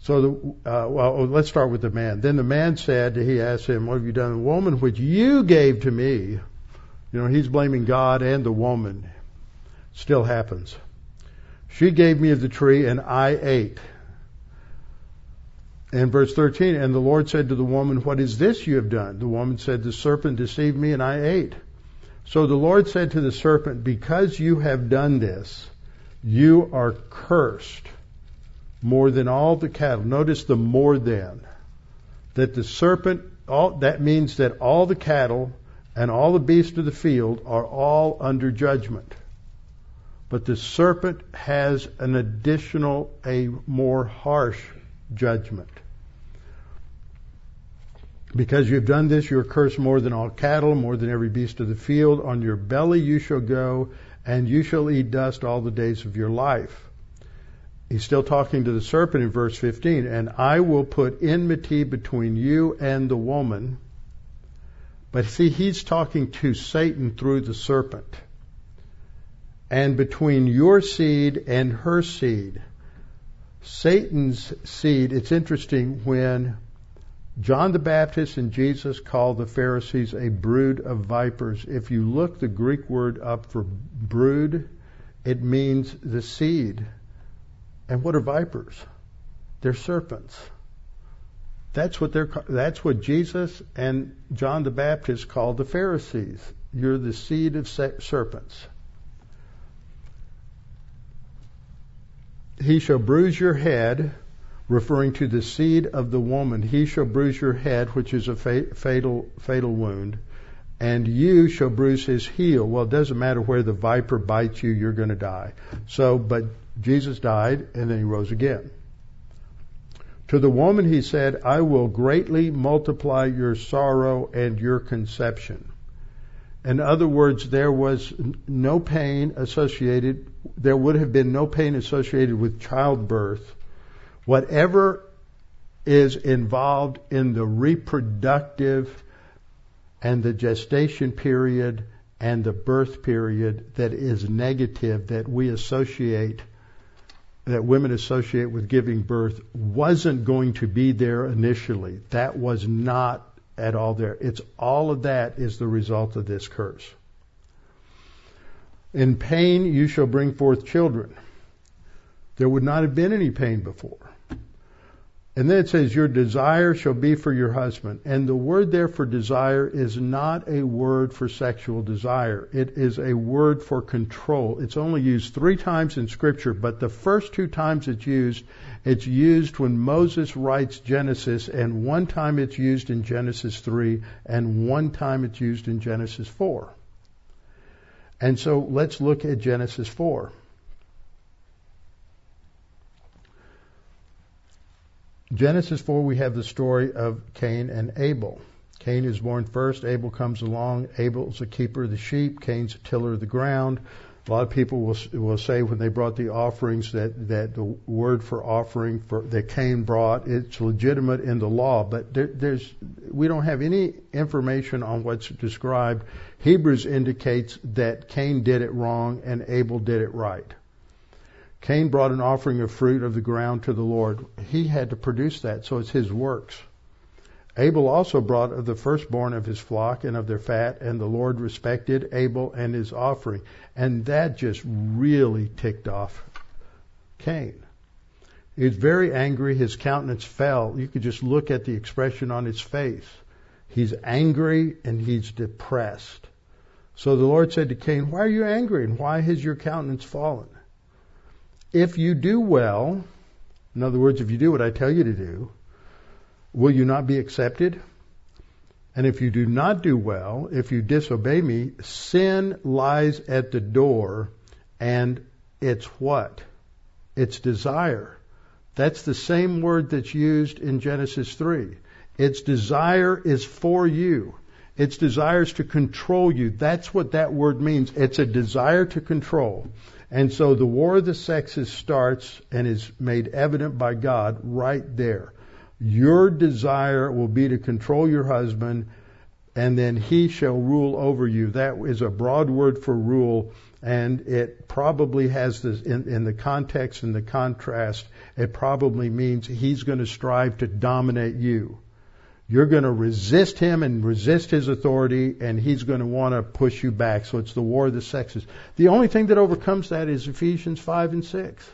So, the, uh, well, let's start with the man. Then the man said, he asked him, What have you done? The woman which you gave to me, you know, he's blaming God and the woman. Still happens. She gave me of the tree and I ate. And verse 13, and the Lord said to the woman, What is this you have done? The woman said, The serpent deceived me and I ate. So the Lord said to the serpent, Because you have done this, you are cursed more than all the cattle. Notice the more than. That the serpent all, that means that all the cattle and all the beasts of the field are all under judgment. But the serpent has an additional, a more harsh judgment. Because you've done this, you're cursed more than all cattle, more than every beast of the field. On your belly you shall go, and you shall eat dust all the days of your life. He's still talking to the serpent in verse 15. And I will put enmity between you and the woman. But see, he's talking to Satan through the serpent. And between your seed and her seed. Satan's seed, it's interesting when John the Baptist and Jesus called the Pharisees a brood of vipers. If you look the Greek word up for brood, it means the seed and what are vipers? They're serpents. That's what they're. That's what Jesus and John the Baptist called the Pharisees. You're the seed of serpents. He shall bruise your head, referring to the seed of the woman. He shall bruise your head, which is a fatal fatal wound, and you shall bruise his heel. Well, it doesn't matter where the viper bites you, you're going to die. So, but Jesus died and then he rose again. To the woman he said, I will greatly multiply your sorrow and your conception. In other words, there was no pain associated, there would have been no pain associated with childbirth. Whatever is involved in the reproductive and the gestation period and the birth period that is negative that we associate that women associate with giving birth wasn't going to be there initially. That was not at all there. It's all of that is the result of this curse. In pain you shall bring forth children. There would not have been any pain before. And then it says, Your desire shall be for your husband. And the word there for desire is not a word for sexual desire. It is a word for control. It's only used three times in Scripture, but the first two times it's used, it's used when Moses writes Genesis, and one time it's used in Genesis 3, and one time it's used in Genesis 4. And so let's look at Genesis 4. Genesis 4, we have the story of Cain and Abel. Cain is born first. Abel comes along. Abel's a keeper of the sheep. Cain's a tiller of the ground. A lot of people will will say when they brought the offerings that that the word for offering for that Cain brought it's legitimate in the law, but there, there's we don't have any information on what's described. Hebrews indicates that Cain did it wrong and Abel did it right. Cain brought an offering of fruit of the ground to the Lord. He had to produce that, so it's his works. Abel also brought of the firstborn of his flock and of their fat, and the Lord respected Abel and his offering. And that just really ticked off Cain. He was very angry. His countenance fell. You could just look at the expression on his face. He's angry and he's depressed. So the Lord said to Cain, Why are you angry and why has your countenance fallen? If you do well, in other words, if you do what I tell you to do, will you not be accepted? And if you do not do well, if you disobey me, sin lies at the door and it's what? It's desire. That's the same word that's used in Genesis 3. Its desire is for you. Its desires to control you. That's what that word means. It's a desire to control. And so the war of the sexes starts and is made evident by God right there. Your desire will be to control your husband, and then he shall rule over you. That is a broad word for rule, and it probably has this in, in the context and the contrast. It probably means he's going to strive to dominate you. You're going to resist him and resist his authority, and he's going to want to push you back. So it's the war of the sexes. The only thing that overcomes that is Ephesians 5 and 6.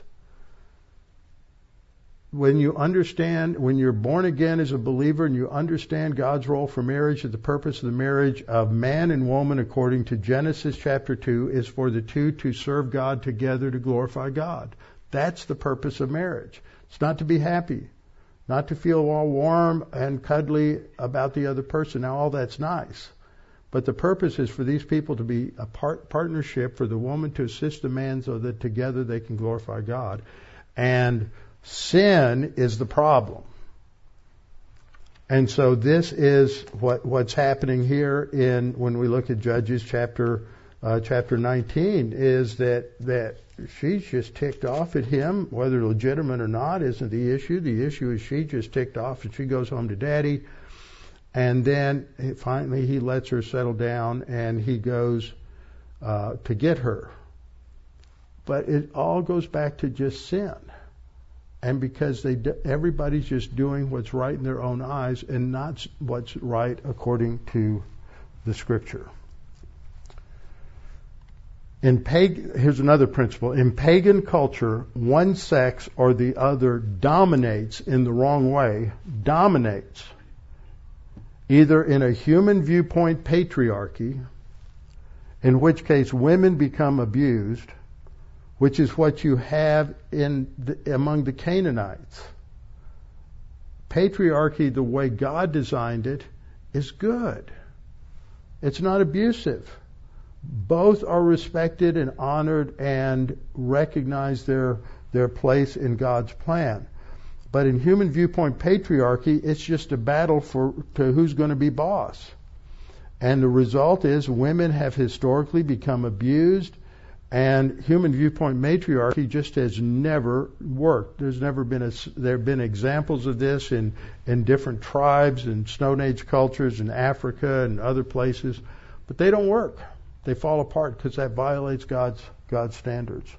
When you understand, when you're born again as a believer and you understand God's role for marriage, the purpose of the marriage of man and woman, according to Genesis chapter 2, is for the two to serve God together to glorify God. That's the purpose of marriage. It's not to be happy. Not to feel all warm and cuddly about the other person. Now, all that's nice. But the purpose is for these people to be a part, partnership, for the woman to assist the man so that together they can glorify God. And sin is the problem. And so this is what, what's happening here in when we look at Judges chapter uh, chapter 19 is that that she's just ticked off at him, whether legitimate or not isn't the issue. The issue is she just ticked off and she goes home to daddy. And then finally he lets her settle down and he goes uh, to get her. But it all goes back to just sin. And because they do, everybody's just doing what's right in their own eyes and not what's right according to the scripture. In pag- here's another principle. In pagan culture, one sex or the other dominates in the wrong way, dominates either in a human viewpoint patriarchy, in which case women become abused, which is what you have in the, among the Canaanites. Patriarchy, the way God designed it, is good. It's not abusive both are respected and honored and recognize their their place in God's plan. But in human viewpoint patriarchy, it's just a battle for to who's going to be boss. And the result is women have historically become abused and human viewpoint matriarchy just has never worked. There's never been a, there have been examples of this in, in different tribes and Stone Age cultures in Africa and other places, but they don't work. They fall apart because that violates God's, God's standards.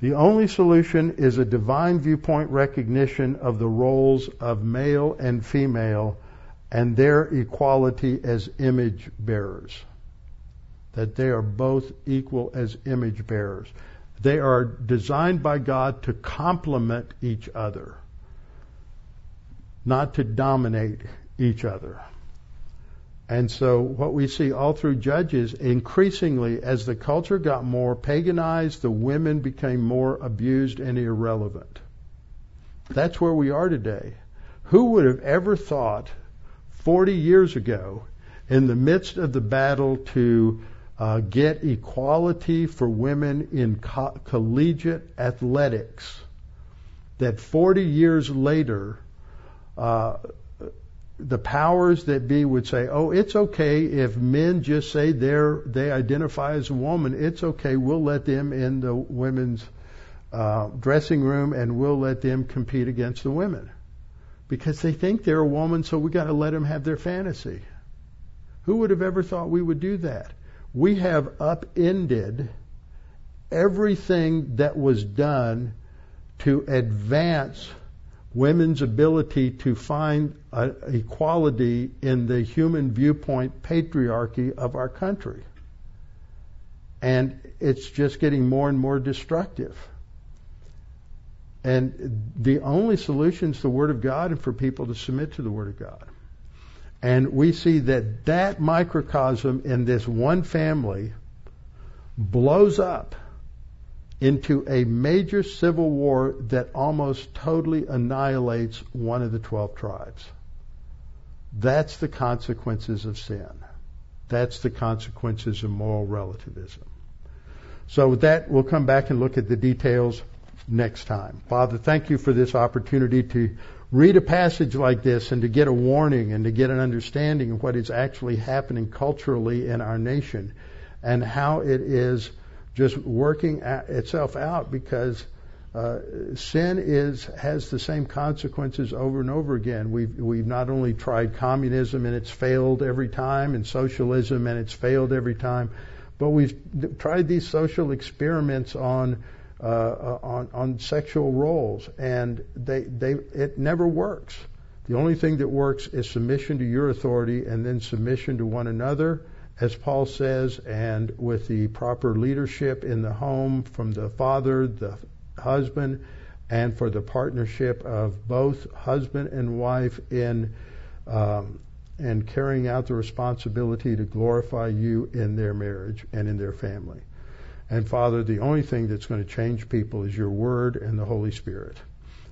The only solution is a divine viewpoint recognition of the roles of male and female and their equality as image bearers. That they are both equal as image bearers. They are designed by God to complement each other, not to dominate each other. And so what we see all through Judges, increasingly as the culture got more paganized, the women became more abused and irrelevant. That's where we are today. Who would have ever thought 40 years ago, in the midst of the battle to uh, get equality for women in co- collegiate athletics, that 40 years later, uh, the powers that be would say, "Oh, it's okay if men just say they're they identify as a woman. It's okay. We'll let them in the women's uh, dressing room, and we'll let them compete against the women because they think they're a woman. So we got to let them have their fantasy. Who would have ever thought we would do that? We have upended everything that was done to advance women's ability to find equality in the human viewpoint patriarchy of our country. And it's just getting more and more destructive. And the only solution is the Word of God and for people to submit to the Word of God. And we see that that microcosm in this one family blows up into a major civil war that almost totally annihilates one of the 12 tribes. That's the consequences of sin. That's the consequences of moral relativism. So with that, we'll come back and look at the details next time. Father, thank you for this opportunity to read a passage like this and to get a warning and to get an understanding of what is actually happening culturally in our nation and how it is just working itself out because uh, sin is has the same consequences over and over again. We've we've not only tried communism and it's failed every time, and socialism and it's failed every time, but we've tried these social experiments on uh, on on sexual roles, and they they it never works. The only thing that works is submission to your authority, and then submission to one another as Paul says, and with the proper leadership in the home from the father, the husband, and for the partnership of both husband and wife in um, and carrying out the responsibility to glorify you in their marriage and in their family. And Father, the only thing that's going to change people is your word and the Holy Spirit.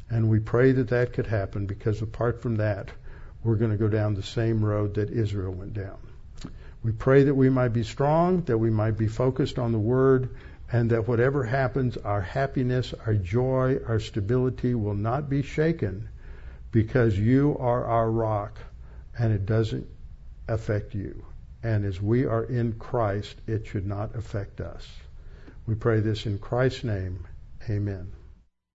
And we pray that that could happen because apart from that, we're going to go down the same road that Israel went down. We pray that we might be strong, that we might be focused on the Word, and that whatever happens, our happiness, our joy, our stability will not be shaken because you are our rock and it doesn't affect you. And as we are in Christ, it should not affect us. We pray this in Christ's name. Amen.